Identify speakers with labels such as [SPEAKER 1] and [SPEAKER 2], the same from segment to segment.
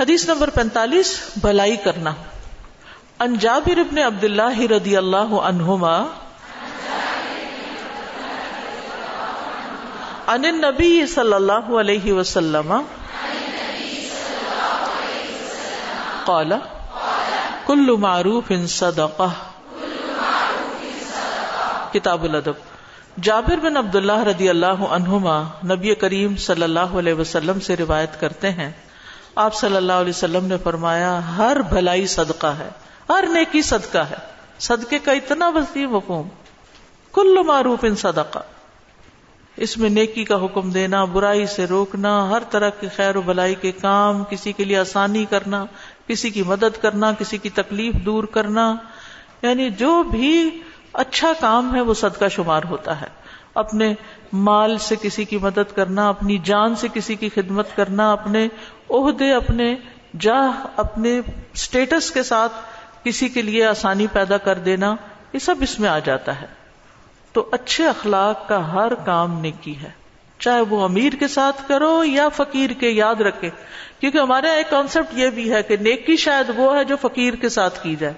[SPEAKER 1] حدیث نمبر پینتالیس، بھلائی کرنا۔ انجابر ابن عبد اللہ رضی اللہ عنہما ان نبی صلی اللہ علیہ وسلم، قال، کل معروف ان صدقہ۔ کتاب الادب۔ جابر بن عبد اللہ رضی اللہ عنہما نبی کریم صلی اللہ علیہ وسلم سے روایت کرتے ہیں آپ صلی اللہ علیہ وسلم نے فرمایا، ہر بھلائی صدقہ ہے، ہر نیکی صدقہ ہے۔ صدقے کا اتنا وسیع مفہوم۔ کل معروف ان صدقہ۔ اس میں نیکی کا حکم دینا، برائی سے روکنا، ہر طرح کی خیر و بلائی کے کام، کسی کے لیے آسانی کرنا، کسی کی مدد کرنا، کسی کی تکلیف دور کرنا۔ یعنی جو بھی اچھا کام ہے، وہ صدقہ شمار ہوتا ہے۔ اپنے مال سے کسی کی مدد کرنا، اپنی جان سے کسی کی خدمت کرنا، اپنے عہدے اپنے جاہ، اپنے اسٹیٹس کے ساتھ کسی کے لیے آسانی پیدا کر دینا، یہ سب اس میں آ جاتا ہے۔ تو اچھے اخلاق کا ہر کام نیکی ہے۔ چاہے وہ امیر کے ساتھ کرو یا فقیر کے یاد رکھے۔ کیونکہ ہمارے یہاں ایک کانسیپٹ یہ بھی ہے کہ نیکی شاید وہ ہے جو فقیر کے ساتھ کی جائے۔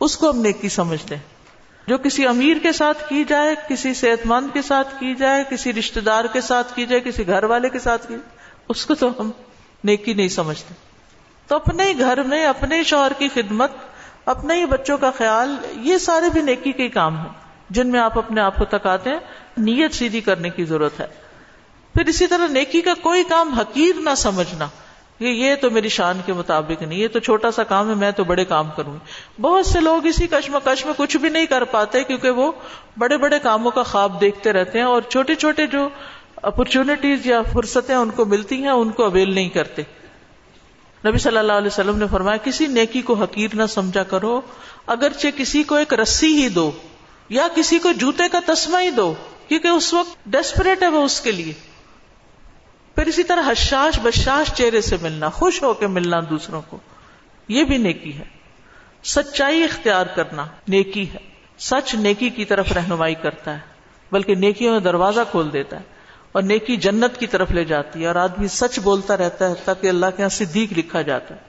[SPEAKER 1] اس کو ہم نیکی سمجھتے ہیں۔ جو کسی امیر کے ساتھ کی جائے، کسی صحت مند کے ساتھ کی جائے، کسی رشتے دار کے ساتھ کی جائے، کسی گھر والے کے ساتھ کی جائے، اس کو تو ہم نیکی نہیں سمجھتے۔ تو اپنے ہی گھر میں، اپنے شوہر کی خدمت، اپنے ہی بچوں کا خیال، یہ سارے بھی نیکی کے کام ہیں، جن میں آپ اپنے آپ کو تکاتے ہیں، نیت سیدھی کرنے کی ضرورت ہے۔ پھر اسی طرح نیکی کا کوئی کام حقیر نہ سمجھنا۔ کہ یہ تو میری شان کے مطابق نہیں، یہ تو چھوٹا سا کام ہے، میں تو بڑے کام کروں بہت سے لوگ اسی کشم کش میں کچھ بھی نہیں کر پاتے کیونکہ وہ بڑے بڑے کاموں کا خواب دیکھتے رہتے ہیں اور چھوٹے چھوٹے جو اپرچونٹیز یا فرصتیں ان کو ملتی ہیں، ان کو اویل نہیں کرتے۔ نبی صلی اللہ علیہ وسلم نے فرمایا، کسی نیکی کو حقیر نہ سمجھا کرو، اگرچہ کسی کو ایک رسی ہی دو یا کسی کو جوتے کا تسمہ ہی دو، کیونکہ اس وقت ڈیسپریٹ ہے وہ اس کے لیے۔ پھر اسی طرح حشاش بشاش چہرے سے ملنا، خوش ہو کے ملنا دوسروں کو، یہ بھی نیکی ہے۔ سچائی اختیار کرنا نیکی ہے۔ سچ نیکی کی طرف رہنمائی کرتا ہے، بلکہ نیکیوں میں دروازہ کھول دیتا ہے اور نیکی جنت کی طرف لے جاتی ہے اور آدمی سچ بولتا رہتا ہے تاکہ اللہ کے یہاں صدیق لکھا جاتا ہے۔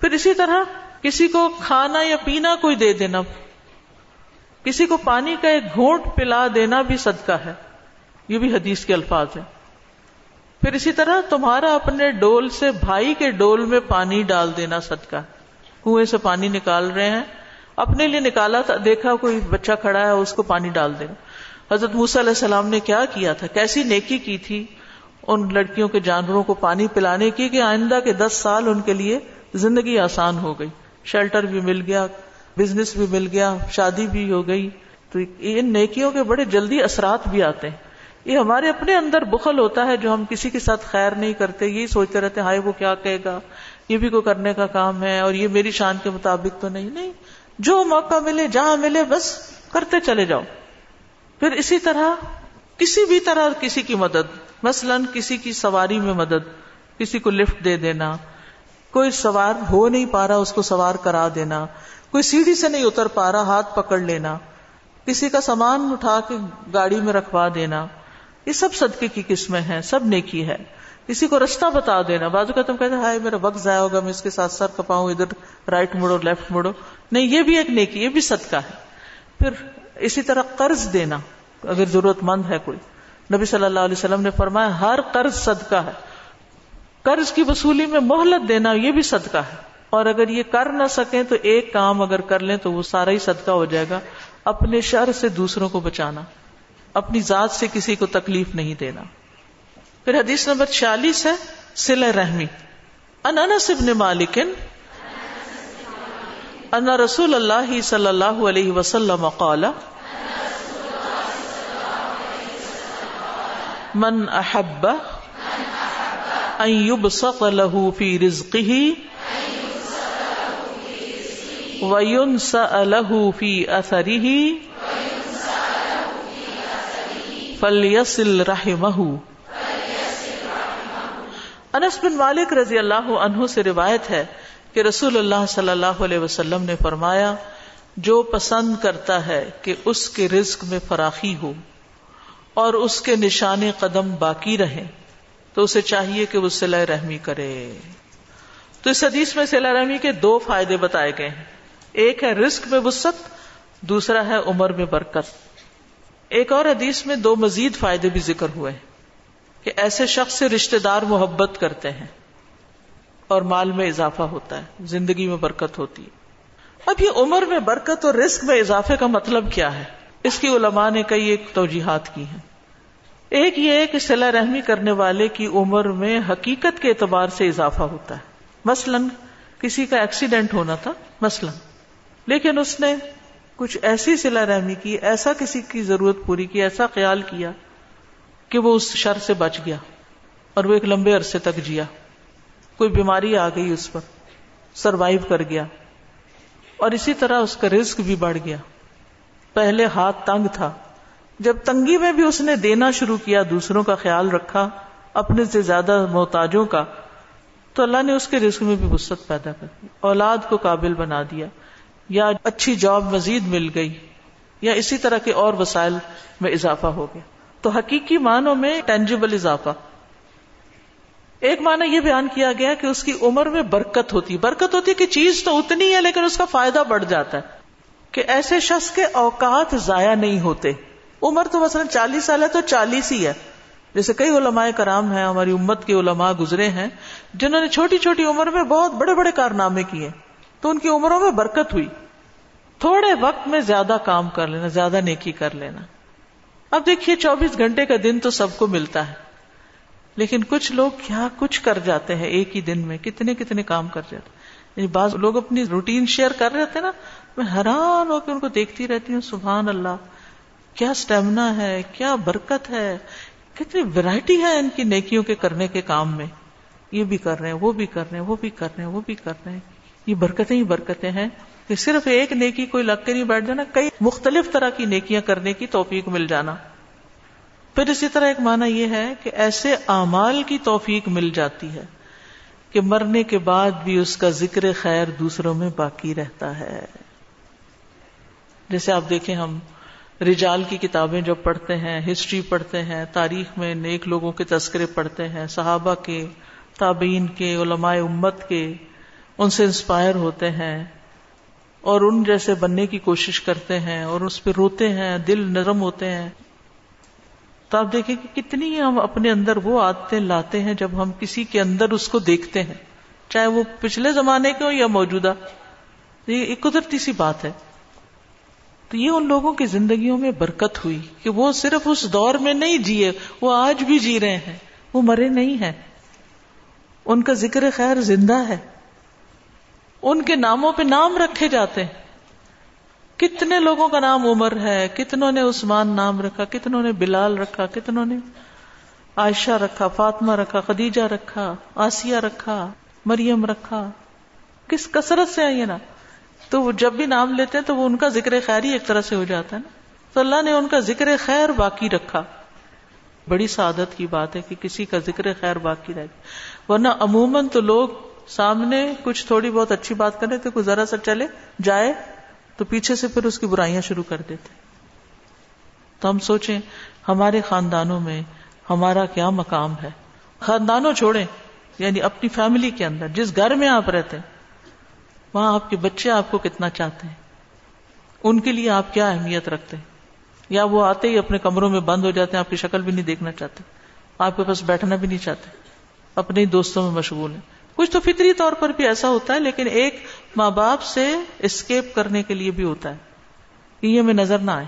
[SPEAKER 1] پھر اسی طرح کسی کو کھانا یا پینا کوئی دے دینا، کسی کو پانی کا ایک گھونٹ پلا دینا بھی صدقہ ہے۔ یہ بھی حدیث کے الفاظ ہیں۔ پھر اسی طرح تمہارا اپنے ڈول سے بھائی کے ڈول میں پانی ڈال دینا صدقہ۔ کنویں سے پانی نکال رہے ہیں۔ اپنے لیے نکالا تھا، دیکھا کوئی بچہ کھڑا ہے، اس کو پانی ڈال دینا حضرت موسیٰ علیہ السلام نے کیا کیا تھا؟ کیسی نیکی کی تھی ان لڑکیوں کے جانوروں کو پانی پلانے کی کہ آئندہ کے دس سال ان کے لیے زندگی آسان ہو گئی۔ شیلٹر بھی مل گیا، بزنس بھی مل گیا، شادی بھی ہو گئی۔ تو ان نیکیوں کے بڑے جلدی اثرات بھی آتے ہیں۔ یہ ہمارے اپنے اندر بخل ہوتا ہے جو ہم کسی کے ساتھ خیر نہیں کرتے، یہی سوچتے رہتے ہائے، وہ کیا کہے گا؟ یہ بھی کوئی کرنے کا کام ہے اور یہ میری شان کے مطابق تو نہیں نہیں۔ جو موقع ملے، جہاں ملے، بس کرتے چلے جاؤ۔ پھر اسی طرح کسی بھی طرح کسی کی مدد، مثلا کسی کی سواری میں مدد، کسی کو لفٹ دے دینا۔ کوئی سوار ہو نہیں پا رہا، اس کو سوار کرا دینا۔ کوئی سیڑھی سے نہیں اتر پا رہا، ہاتھ پکڑ لینا۔ کسی کا سامان اٹھا کے گاڑی میں رکھوا دینا۔ یہ سب صدقے کی قسمیں ہیں، سب نیکی ہے۔ کسی کو رستہ بتا دینا۔ بازو کا تم کہتے ہائے، میرا وقت ضائع ہوگا، میں اس کے ساتھ سر کپاؤں ادھر رائٹ مڑو لیفٹ مڑو۔ نہیں، یہ بھی ایک نیکی، یہ بھی صدقہ ہے۔ پھر اسی طرح قرض دینا، اگر ضرورت مند ہے کوئی۔ نبی صلی اللہ علیہ وسلم نے فرمایا، ہر قرض صدقہ ہے۔ قرض کی وصولی میں مہلت دینا، یہ بھی صدقہ ہے۔ اور اگر یہ کر نہ سکیں تو ایک کام اگر کر لیں تو وہ سارا ہی صدقہ ہو جائے گا۔ اپنے شر سے دوسروں کو بچانا۔ اپنی ذات سے کسی کو تکلیف نہیں دینا۔ پھر حدیث نمبر چھیالیس ہے سل رحمی۔ ان انس ابن مالکن ان رسول اللہ صلی اللہ علیہ وسلم قال، من احب ان يبسط له في رزقه وينسأ له في اثره فليصل رحمه انس بن مالک رضی اللہ عنہ سے روایت ہے کہ رسول اللہ صلی اللہ علیہ وسلم نے فرمایا، جو پسند کرتا ہے کہ اس کے رزق میں فراخی ہو اور اس کے نشان قدم باقی رہے تو اسے چاہیے کہ وہ سلح رحمی کرے۔ تو اس حدیث میں سیلا رحمی کے دو فائدے بتائے گئے ہیں۔ ایک ہے رسک میں وسط دوسرا ہے عمر میں برکت۔ ایک اور حدیث میں دو مزید فائدے بھی ذکر ہوئے ہیں کہ ایسے شخص سے رشتے دار محبت کرتے ہیں اور مال میں اضافہ ہوتا ہے، زندگی میں برکت ہوتی ہے۔ اب یہ عمر میں برکت اور رسک میں اضافے کا مطلب کیا ہے؟ اس کی علماء نے کئی ایک توجیحات کی ہیں۔ ایک یہ کہ صلاح رحمی کرنے والے کی عمر میں حقیقت کے اعتبار سے اضافہ ہوتا ہے۔ مثلا کسی کا ایکسیڈنٹ ہونا تھا، مثلا، لیکن اس نے کچھ ایسی صلاح رحمی کی، ایسا کسی کی ضرورت پوری کی، ایسا خیال کیا کہ وہ اس شر سے بچ گیا اور وہ ایک لمبے عرصے تک جیا۔ کوئی بیماری آ گئی اس پر سروائو کر گیا۔ اور اسی طرح اس کا رزق بھی بڑھ گیا۔ پہلے ہاتھ تنگ تھا۔ جب تنگی میں بھی اس نے دینا شروع کیا، دوسروں کا خیال رکھا، اپنے سے زیادہ محتاجوں کا، تو اللہ نے اس کے رزق میں بھی وسط پیدا کر دی۔ اولاد کو قابل بنا دیا۔ یا اچھی جاب مزید مل گئی یا اسی طرح کے اور وسائل میں اضافہ ہو گیا۔ تو حقیقی معنوں میں ٹینجیبل اضافہ۔ ایک معنی یہ بیان کیا گیا کہ اس کی عمر میں برکت ہوتی۔ برکت ہوتی کہ چیز تو اتنی ہے لیکن اس کا فائدہ بڑھ جاتا ہے۔ کہ ایسے شخص کے اوقات ضائع نہیں ہوتے۔ عمر تو مثلا چالیس سال ہے تو چالیس ہی ہے۔ جیسے کئی علماء کرام ہیں، ہماری امت کے علماء گزرے ہیں، جنہوں نے چھوٹی چھوٹی عمر میں بہت بڑے بڑے کارنامے کیے۔ تو ان کی عمروں میں برکت ہوئی۔ تھوڑے وقت میں زیادہ کام کر لینا، زیادہ نیکی کر لینا۔ اب دیکھیے، چوبیس گھنٹے کا دن تو سب کو ملتا ہے۔ لیکن کچھ لوگ کیا کچھ کر جاتے ہیں ایک ہی دن میں؟ کتنے کتنے کام کر جاتے یعنی بعض لوگ اپنی روٹین شیئر کر رہے تھے نا، میں حیران ہو کے ان کو دیکھتی رہتی ہوں، سبحان اللہ۔ کیا اسٹیمنا ہے، کیا برکت ہے۔ کتنی ویرائٹی ہے ان کی نیکیوں کے کرنے کے کام میں۔ یہ بھی کر رہے ہیں، وہ بھی کر رہے ہیں، وہ بھی کر رہے ہیں، وہ بھی کر رہے ہیں۔ یہ برکتیں ہی برکتیں ہیں کہ صرف ایک نیکی کوئی لگ کے نہیں بیٹھ جانا، کئی مختلف طرح کی نیکیاں کرنے کی توفیق مل جانا۔ پھر اسی طرح ایک معنی یہ ہے کہ ایسے اعمال کی توفیق مل جاتی ہے کہ مرنے کے بعد بھی اس کا ذکر خیر دوسروں میں باقی رہتا ہے۔ جیسے آپ دیکھیں ہم رجال کی کتابیں جب پڑھتے ہیں، ہسٹری پڑھتے ہیں، تاریخ میں نیک لوگوں کے تذکرے پڑھتے ہیں، صحابہ کے، تابعین کے، علماء امت کے۔ ان سے انسپائر ہوتے ہیں اور ان جیسے بننے کی کوشش کرتے ہیں اور اس پہ روتے ہیں، دل نرم ہوتے ہیں۔ تو آپ دیکھیں کہ کتنی ہم اپنے اندر وہ عادتیں لاتے ہیں جب ہم کسی کے اندر اس کو دیکھتے ہیں۔ چاہے وہ پچھلے زمانے کے ہو یا موجودہ۔ یہ ایک قدرتی سی بات ہے۔ تو یہ ان لوگوں کی زندگیوں میں برکت ہوئی کہ وہ صرف اس دور میں نہیں جیے، وہ آج بھی جی رہے ہیں۔ وہ مرے نہیں ہیں۔ ان کا ذکر خیر زندہ ہے۔ ان کے ناموں پہ نام رکھے جاتے ہیں۔ کتنے لوگوں کا نام عمر ہے، کتنوں نے عثمان نام رکھا، کتنوں نے بلال رکھا، کتنوں نے عائشہ رکھا، فاطمہ رکھا، خدیجہ رکھا، آسیہ رکھا، مریم رکھا۔ کس کثرت سے آئی نا؟ تو وہ جب بھی نام لیتے ہیں تو وہ ان کا ذکر خیر ہی ایک طرح سے ہو جاتا ہے نا۔ تو اللہ نے ان کا ذکر خیر باقی رکھا۔ بڑی سعادت کی بات ہے کہ کسی کا ذکر خیر باقی رہے۔ ورنہ عموماً تو لوگ سامنے کچھ تھوڑی بہت اچھی بات کرے تو کوئی ذرا سا چلے، جائے، تو پیچھے سے پھر اس کی برائیاں شروع کر دیتے۔ تو ہم سوچیں، ہمارے خاندانوں میں ہمارا کیا مقام ہے؟ خاندانوں چھوڑیں یعنی اپنی فیملی کے اندر، جس گھر میں آپ رہتے ہیں، وہاں آپ کے بچے آپ کو کتنا چاہتے ہیں؟ ان کے لیے آپ کیا اہمیت رکھتے ہیں؟ یا وہ آتے ہی اپنے کمروں میں بند ہو جاتے ہیں، آپ کی شکل بھی نہیں دیکھنا چاہتے۔ آپ کے پاس بیٹھنا بھی نہیں چاہتے۔ اپنے دوستوں میں مشغول ہیں۔ کچھ تو فطری طور پر بھی ایسا ہوتا ہے، لیکن ایک ماں باپ سے اسکیپ کرنے کے لیے بھی ہوتا ہے۔ کہ یہ ہمیں نظر نہ آئے۔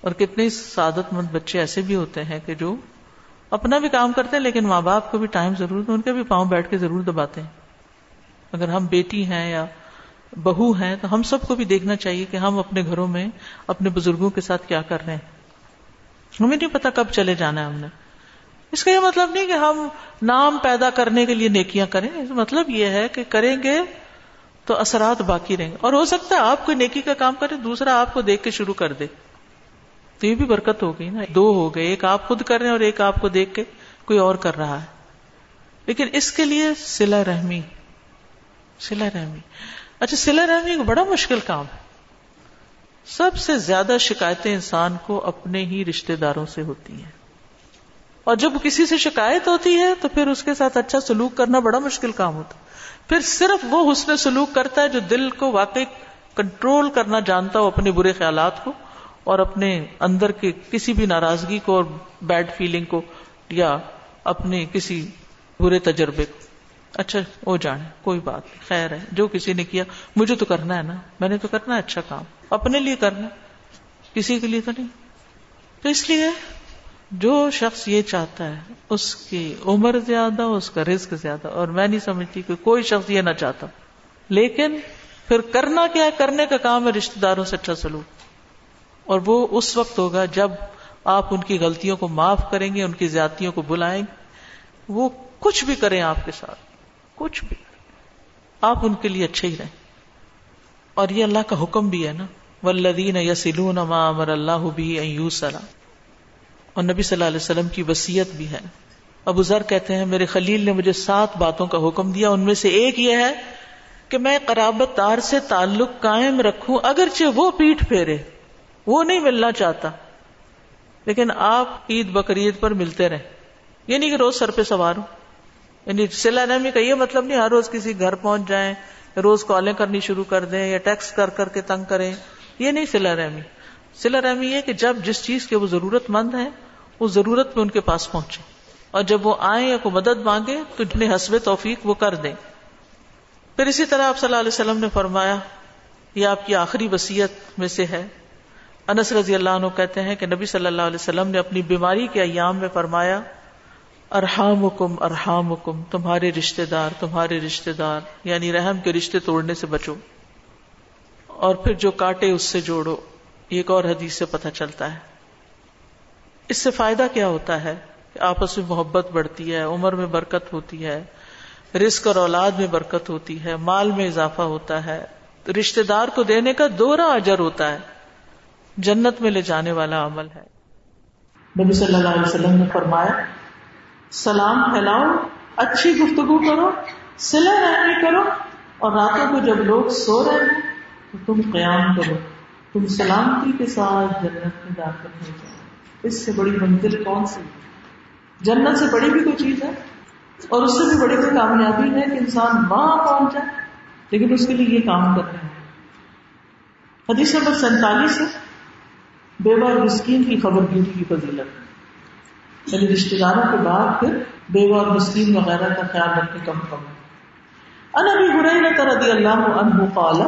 [SPEAKER 1] اور کتنے سعادت مند بچے ایسے بھی ہوتے ہیں کہ جو اپنا بھی کام کرتے ہیں، لیکن ماں باپ کو بھی ٹائم ضرور، ان کے بھی پاؤں بیٹھ کے ضرور دباتے ہیں۔ اگر ہم بیٹی ہیں یا بہو ہیں، تو ہم سب کو بھی دیکھنا چاہیے کہ ہم اپنے گھروں میں اپنے بزرگوں کے ساتھ کیا کر رہے ہیں۔ ہمیں نہیں پتا کب چلے جانا ہے ہم نے۔ اس کا یہ مطلب نہیں کہ ہم نام پیدا کرنے کے لیے نیکیاں کریں مطلب یہ ہے کہ کریں گے تو اثرات باقی رہیں گے۔ اور ہو سکتا ہے آپ کوئی نیکی کا کام کرے، دوسرا آپ کو دیکھ کے شروع کر دے۔ تو یہ بھی برکت ہو گئی نا۔ دو ہو گئے، ایک آپ خود کر رہے ہیں اور ایک آپ کو دیکھ کے کوئی اور کر رہا ہے۔ لیکن اس کے لیے سلا رحمی۔ سلا رحمی۔ اچھا سلا رحمی ایک بڑا مشکل کام ہے۔ سب سے زیادہ شکایتیں انسان کو اپنے ہی رشتے داروں سے ہوتی ہیں۔ اور جب کسی سے شکایت ہوتی ہے تو پھر اس کے ساتھ اچھا سلوک کرنا بڑا مشکل کام ہوتا پھر صرف وہ حسن سلوک کرتا ہے جو دل کو واقعی کنٹرول کرنا جانتا ہو اپنے برے خیالات کو اور اپنے اندر کے کسی بھی ناراضگی کو اور بیڈ فیلنگ کو یا اپنے کسی برے تجربے کو۔ اچھا وہ جانے، کوئی بات نہیں، خیر ہے، جو کسی نے کیا، مجھے تو کرنا ہے نا، میں نے تو کرنا ہے اچھا کام، اپنے لیے کرنا کسی کے لیے تو نہیں۔ تو اس لیے جو شخص یہ چاہتا ہے، اس کی عمر زیادہ، اس کا رزق زیادہ، اور میں نہیں سمجھتی کہ کوئی شخص یہ نہ چاہتا۔ لیکن پھر کرنا کیا ہے؟ کرنے کا کام ہے رشتے داروں سے اچھا سلوک۔ اور وہ اس وقت ہوگا جب آپ ان کی غلطیوں کو معاف کریں گے، ان کی زیادتیوں کو بلائیں گے۔ وہ کچھ بھی کریں آپ کے ساتھ۔ کچھ بھی۔ آپ ان کے لیے اچھے ہی رہیں۔ اور یہ اللہ کا حکم بھی ہے نا۔ ولدین یسلون ما امر اللہ بھی اور نبی صلی اللہ علیہ وسلم کی وسیعت بھی ہے۔ ابو ذر کہتے ہیں، میرے خلیل نے مجھے سات باتوں کا حکم دیا، ان میں سے ایک یہ ہے کہ میں قرابت دار سے تعلق قائم رکھوں، اگرچہ وہ پیٹ پھیرے، وہ نہیں ملنا چاہتا۔ لیکن آپ عید بقرعید پر ملتے رہے یہ نہیں کہ روز سر پہ سوار ہوں۔ یعنی سلا رحمی کا یہ مطلب نہیں، ہر روز کسی گھر پہنچ جائیں، روز کالیں کرنی شروع کر دیں یا ٹیکس کر کر کے تنگ کریں، یہ نہیں سلا رحمی سلا رحمی یہ کہ جب جس چیز کے وہ ضرورت مند ہے وہ ضرورت میں ان کے پاس پہنچے اور جب وہ آئیں یا کوئی مدد مانگے تو جتنے حسب توفیق وہ کر دیں۔ پھر اسی طرح آپ صلی اللہ علیہ وسلم نے فرمایا، یہ آپ کی آخری وسیعت میں سے ہے۔ انس رضی اللہ عنہ کہتے ہیں کہ نبی صلی اللہ علیہ وسلم نے اپنی بیماری کے ایام میں فرمایا ارحام حکم ارحام حکم تمہارے رشتے دار، تمہارے رشتے دار یعنی رحم کے رشتے توڑنے سے بچو۔ اور پھر جو کاٹے اس سے جوڑو۔ ایک اور حدیث سے پتہ چلتا ہے۔ اس سے فائدہ کیا ہوتا ہے کہ آپس میں محبت بڑھتی ہے، عمر میں برکت ہوتی ہے، رزق اور اولاد میں برکت ہوتی ہے، مال میں اضافہ ہوتا ہے۔ رشتے دار کو دینے کا دوہرا اجر ہوتا ہے۔ جنت میں لے جانے والا عمل ہے۔ نبی صلی اللہ علیہ وسلم نے فرمایا، سلام پھیلاؤ، اچھی گفتگو کرو سلا رحمی کرو اور راتوں کو جب لوگ سو رہے ہیں تو تم قیام کرو۔ تم سلامتی کے ساتھ جنت میں داخل ہو جاؤ۔ اس سے بڑی منزل کون سی جنت سے بڑی بھی کوئی چیز ہے؟ اور اس سے بھی بڑی کوئی کامیابی ہے کہ انسان وہاں پہنچ جائے، لیکن اس کے لیے یہ کام کرنا ہے۔ حدیث نمبر سینتالیس ہے بیوہ مسکین کی خبر گیری کی فضیلت۔ یعنی رشتے داروں کے بعد پھر بیوہ اور مسلم وغیرہ کا خیال رکھنے کا حکم۔ ہے ان ابھی رضی اللہ عنہ قال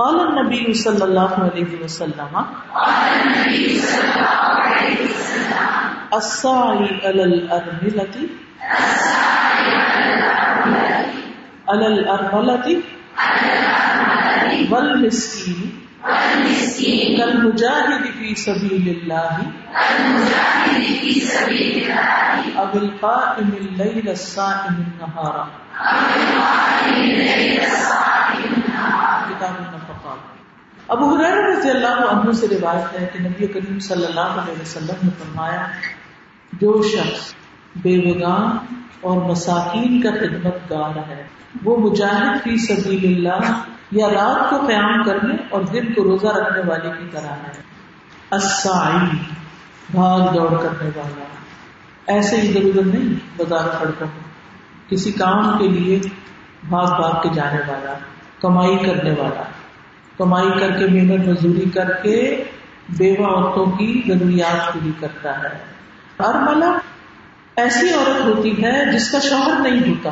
[SPEAKER 1] قال النبي صلى الله عليه وسلم السعي على الأرملة على الأرملة والمسكين المجاہد فی سبیل اللہ اب القائم اللیل السائم النہارا کتاب النفقات ابو حریر رضی اللہ عنہ سے روایت ہے کہ نبی کریم صلی اللہ علیہ وسلم نے فرمایا، جو شخص بے وگان اور مساکین کا خدمت گار ہے، وہ مجاہد فی سبیل اللہ یا رات کو قیام کرنے اور دن کو روزہ رکھنے والے کی طرح ہے۔ بھاگ دوڑ کرنے والا۔ ایسے ادھر ادھر نہیں بازار پڑ کر۔ کسی کام کے لیے بھاگ بھاگ کے جانے والا، کمائی کرنے والا۔ کمائی کر کے محنت مزدوری کر کے بیوہ عورتوں کی ضروریات پوری کرتا ہے۔ ہر ملا ایسی عورت ہوتی ہے جس کا شوہر نہیں ہوتا۔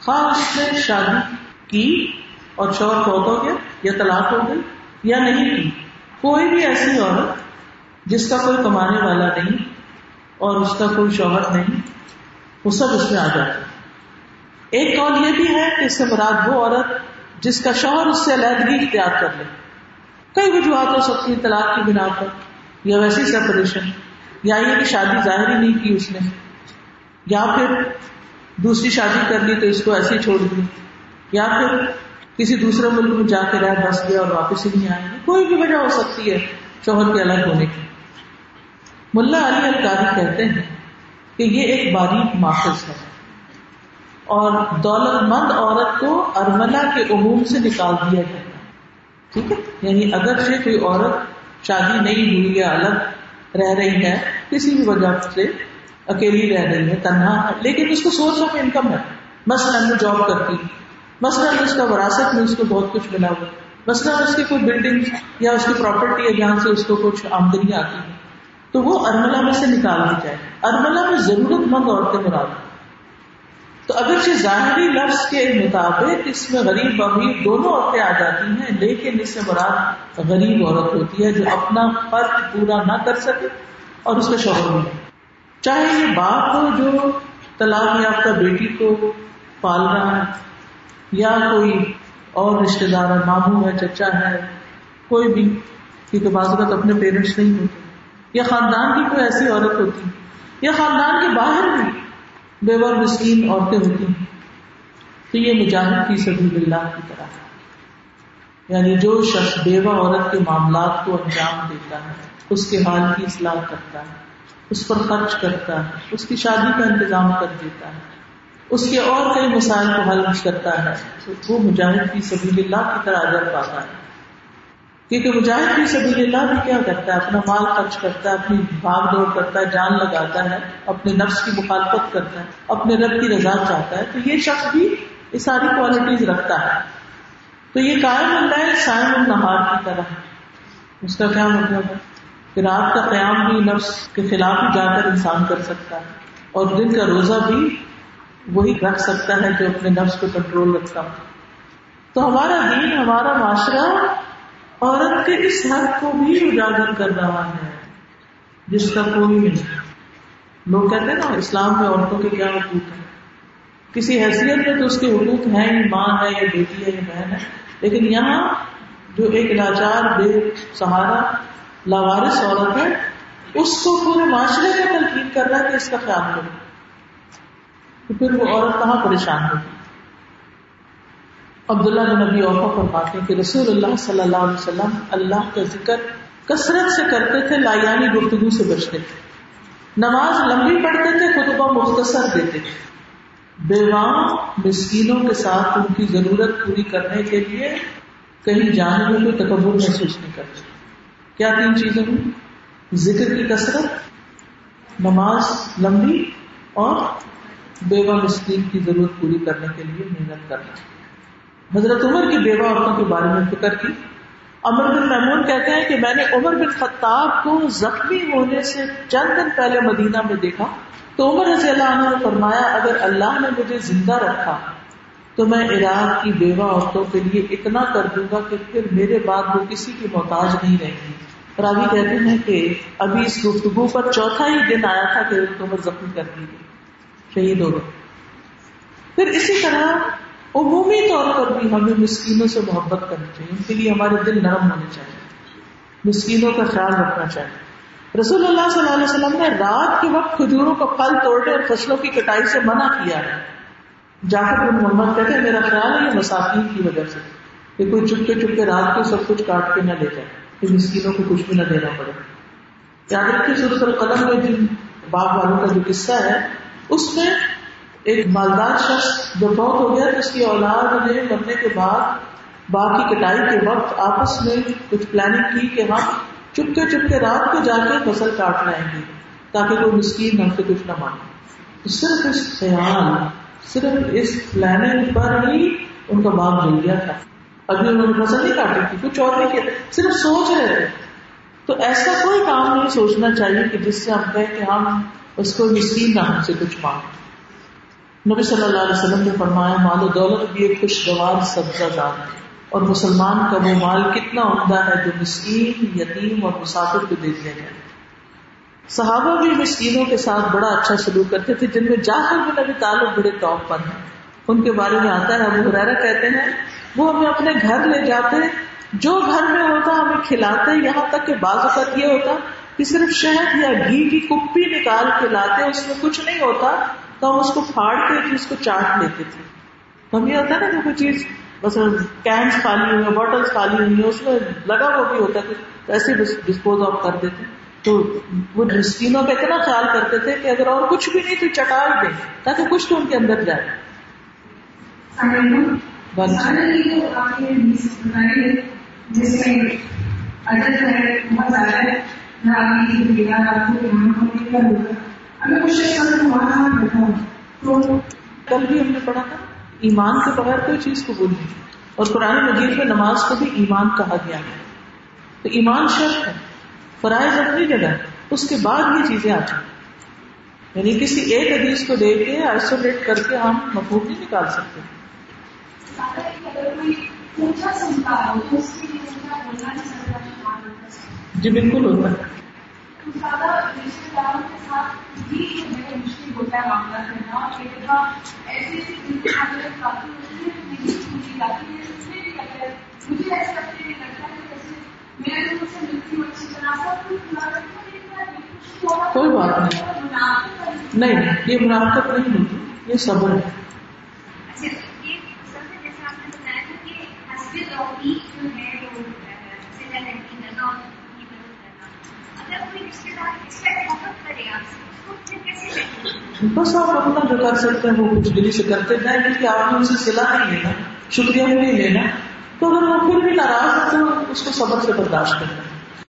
[SPEAKER 1] خاص نے شادی کی اور شوہر فوت ہو گیا یا طلاق ہو گئی یا نہیں کی۔ کوئی بھی ایسی عورت جس کا کوئی کمانے والا نہیں اور اس کا کوئی شوہر نہیں، وہ سب اس میں آ جاتے ایک قول یہ بھی ہے کہ اس سے مراد وہ عورت جس کا شوہر اس سے علیحدگی اختیار کر لے۔ کئی وجوہات ہو سکتی ہیں طلاق کی بنا پر، یا ویسی سپریشن یا یہ کہ شادی ظاہر ہی نہیں کی اس نے۔ یا پھر دوسری شادی کر لی تو اس کو ایسے چھوڑ دی یا پھر کسی دوسرے ملک میں جا کے رہ بس گیا اور واپس ہی نہیں آئے۔ کوئی بھی وجہ ہو سکتی ہے شوہر کے الگ ہونے کی۔ ملا علی القاری کہتے ہیں کہ یہ ایک باریک ماخذ ہے۔ اور دولت مند عورت کو ارملا کے عموم سے نکال دیا جاتا ٹھیک ہے؟ یعنی اگر سے کوئی عورت شادی نہیں ہوئی یا الگ رہ رہی ہے، کسی بھی وجہ سے اکیلی رہ رہی ہے، تنہا ہے، لیکن اس کو سورس آف انکم ہے۔ مثلاً میں جاب کرتی ہوں مثلاً اس کا وراثت میں اس کو بہت کچھ ملا ہوا مثلاً اس کی کوئی بلڈنگ یا اس کی پراپرٹی ہے جہاں سے اس کو کچھ آمدنی آتی ہے۔ تو وہ ارملا میں سے نکال دی جائے۔ ارملا میں ضرورت مند عورتیں مراد تو اگر ظاہری لفظ کے مطابق اس میں غریب امیر دونوں عورتیں آ جاتی ہیں، لیکن اس سے مراد غریب عورت ہوتی ہے جو اپنا فرق پورا نہ کر سکے اور اس کا شوہر بھی چاہے یہ باپ ہو جو طلاق یافتہ بیٹی کو پال رہا ہے، یا کوئی اور رشتے دار ہے، ماموں ہے، چچا ہے، کوئی بھی، کیونکہ بعض اوقات اپنے پیرنٹس نہیں ہوتے۔ یا خاندان کی کوئی ایسی عورت ہوتی، یا خاندان کے باہر بھی بیور مسکین عورتیں ہوتی ہیں۔ تو یہ مجاہد کی سبھی اللہ کی طرح ہے۔ یعنی جو شخص بیوہ عورت کے معاملات کو انجام دیتا ہے، اس کے حال کی اصلاح کرتا ہے، اس پر خرچ کرتا ہے، اس کی شادی کا انتظام کر دیتا ہے، اس کے اور کئی مسائل کو حل کرتا ہے وہ مجاہد کی سبھی اللہ کی طرح اجر پاتا ہے۔ کیونکہ مجاہد بھی سبھی اللہ بھی کیا کرتا ہے؟ اپنا مال خرچ کرتا ہے، اپنی بھاگ دوڑ کرتا ہے، جان لگاتا ہے، اپنے نفس کی مخالفت کرتا ہے، اپنے رب کی رضا چاہتا ہے۔ تو یہ شخص بھی یہ ساری کوالٹیز رکھتا ہے۔ تو یہ قائم اللہ ہے سائن النہار کی طرح۔ اس کا کیا مطلب ہے؟ کہ رات کا قیام بھی نفس کے خلاف ہی جا کر انسان کر سکتا ہے۔ اور دن کا روزہ بھی وہی رکھ سکتا ہے جو اپنے نفس کو کنٹرول رکھتا ہو۔ تو ہمارا دین، ہمارا معاشرہ عورت کے اس حق کو بھی اجاگر کر رہا ہے، جس کا کوئی نہیں لوگ کہتے ہیں نا، اسلام میں عورتوں کے کیا حقوق ہیں؟ کسی حیثیت میں تو اس کے حقوق ہیں ہی ماں ہے یا بیٹی ہے یا بہن ہے۔ لیکن یہاں جو ایک لاچار، بے سہارا لاوارس عورت ہے، اس کو پورے معاشرے کا تلقین کر رہا ہے کہ اس کا خیال کرو تو پھر وہ عورت کہاں پریشان ہوگی؟ عبداللہ بن نبی اوفا فرماتے ہیں کہ رسول اللہ صلی اللہ علیہ وسلم اللہ کا ذکر کثرت سے کرتے تھے لایانی گفتگو سے بچتے تھے۔ نماز لمبی پڑھتے تھے، خطبہ مختصر دیتے تھے۔ بیواں مسکینوں کے ساتھ ان کی ضرورت پوری کرنے کے لیے کہیں جانے میں کوئی تکبر محسوس نہیں کرتے۔ کیا تین چیزیں ہوئی ذکر کی کثرت، نماز لمبی اور بیوہ مسکین کی ضرورت پوری کرنے کے لیے محنت کرنا۔ حضرت عمر کی بیوہ عورتوں کے بارے میں فکر کی۔ امر بن محمود کہتے ہیں کہ میں نے عمر بن خطاب کو زخمی ہونے سے چند دن پہلے مدینہ میں دیکھا۔ تو عمر رضی اللہ عنہ نے فرمایا، اگر اللہ نے مجھے زندہ رکھا تو میں عراق کی بیوہ عورتوں کے لیے اتنا کر دوں گا کہ پھر میرے بعد وہ کسی کی محتاج نہیں رہیں گی۔ راوی کہتے ہیں کہ ابھی اس گفتگو پر چوتھا ہی دن آیا تھا کہ عمر زخمی کر دی گئی۔ شہید ہو گئے۔ پھر اسی طرح عمومی طور پر بھی ہمیں مسکینوں سے محبت کرنی چاہیے، ان کے لیے ہمارے دل نرم ہونے چاہیے۔ مسکینوں کا خیال رکھنا چاہیے۔ رسول اللہ صلی اللہ علیہ وسلم نے رات کے وقت کھجوروں کا پھل توڑنے اور فصلوں کی کٹائی سے منع کیا ہے۔ جاکر بن محمد کہتے ہیں، میرا خیال ہے یہ مساکین کی وجہ سے کہ کوئی چپ کے چپ کے رات کو سب کچھ کاٹ کے نہ لے جائے، کہ مسکینوں کو کچھ بھی نہ دینا پڑے۔ یاد رکھیے صورت القلم میں جن باغ والوں کا جو قصہ ہے، اس میں ایک مالدار شخص جو بہت ہو گیا تو اس کی اولاد نے مرنے کے بعد باغ کی کٹائی کے وقت آپس میں کچھ پلاننگ کی کہ ہم چپکے چپکے رات کو جا کے فصل کاٹ لائیں گے تاکہ کوئی مسکین ہم سے کچھ نہ مانے صرف اس خیال، صرف اس پلاننگ پر ہی ان کا باغ جل گیا تھا۔ ابھی انہوں نے فصل نہیں کاٹی تھی، کچھ اور نہیں کیا۔ صرف سوچ رہے تھے۔ تو ایسا کوئی کام نہیں سوچنا چاہیے کہ جس سے ہم کہیں کہ ہم اس کو مسکین نہ ہم سے کچھ مانگ نبی صلی اللہ علیہ وسلم نے فرمایا، مال و دولت بھی ایک خوشگوار سبزہ دار اور مسلمان کا وہ مال کتنا عمدہ ہے جو مسکین، یتیم اور مسافر کو دے دیا جائے صحابہ بھی مسکینوں کے ساتھ بڑا اچھا سلوک کرتے تھے، جن میں جا کر بھی نبی تعلق بڑے ٹاپ پر ہیں۔ ان کے بارے میں آتا ہے، ابو حرارا کہتے ہیں، وہ ہمیں اپنے گھر لے جاتے، جو گھر میں ہوتا ہمیں کھلاتے، یہاں تک کہ بعض اوقات یہ ہوتا کہ صرف شہد یا گھی کی کپی نکال کے لاتے، اس میں کچھ نہیں ہوتا۔ تو ہم اس کو پھاڑ کے چیز کو چاٹ لیتے تھے۔ ہم یہ ہوتا ہے نا کہ کوئی چیز بس کینس خالی ہوئی ہیں بوٹلس خالی ہوئی ہیں، اس میں لگا وہ بھی ہوتا ہے ایسے ڈسپوز آف کر دیتے۔ تو وہ ڈسٹینوں کا اتنا خیال کرتے تھے کہ اگر اور کچھ بھی نہیں تو چٹا ہی دیں، تاکہ کچھ تو ان کے اندر جائے۔
[SPEAKER 2] جس میں اگر ہے بہت زیادہ اگر کچھ وہاں بیٹھا ہوں تو
[SPEAKER 1] کل بھی ہم نے پڑھا تھا ایمان کے بغیر کوئی چیز قبول نہیں اور قرآن مجید میں نماز کو بھی ایمان کہا گیا ہے تو ایمان شرط ہے فرائض اپنی جگہ اس کے بعد یہ چیزیں آتی ہیں یعنی کسی ایک حدیث کو لے کے آئسولیٹ کر کے ہم مفہوم نہیں نکال سکتے جی بالکل ہوتا ہے۔ کوئی بات نہیں۔ نہیں یہ منافقت نہیں ہوتی یہ صبر ہے۔ بس آپ اپنا جو کر سکتے ہیں وہ کچھ دلی سے کرتے جائیں کیونکہ آپ نے اسے سلا نہیں لینا، شکریہ بھی نہیں لینا۔ تو اگر وہ پھر بھی ناراض ہے تو اس کو صبر سے برداشت کرنا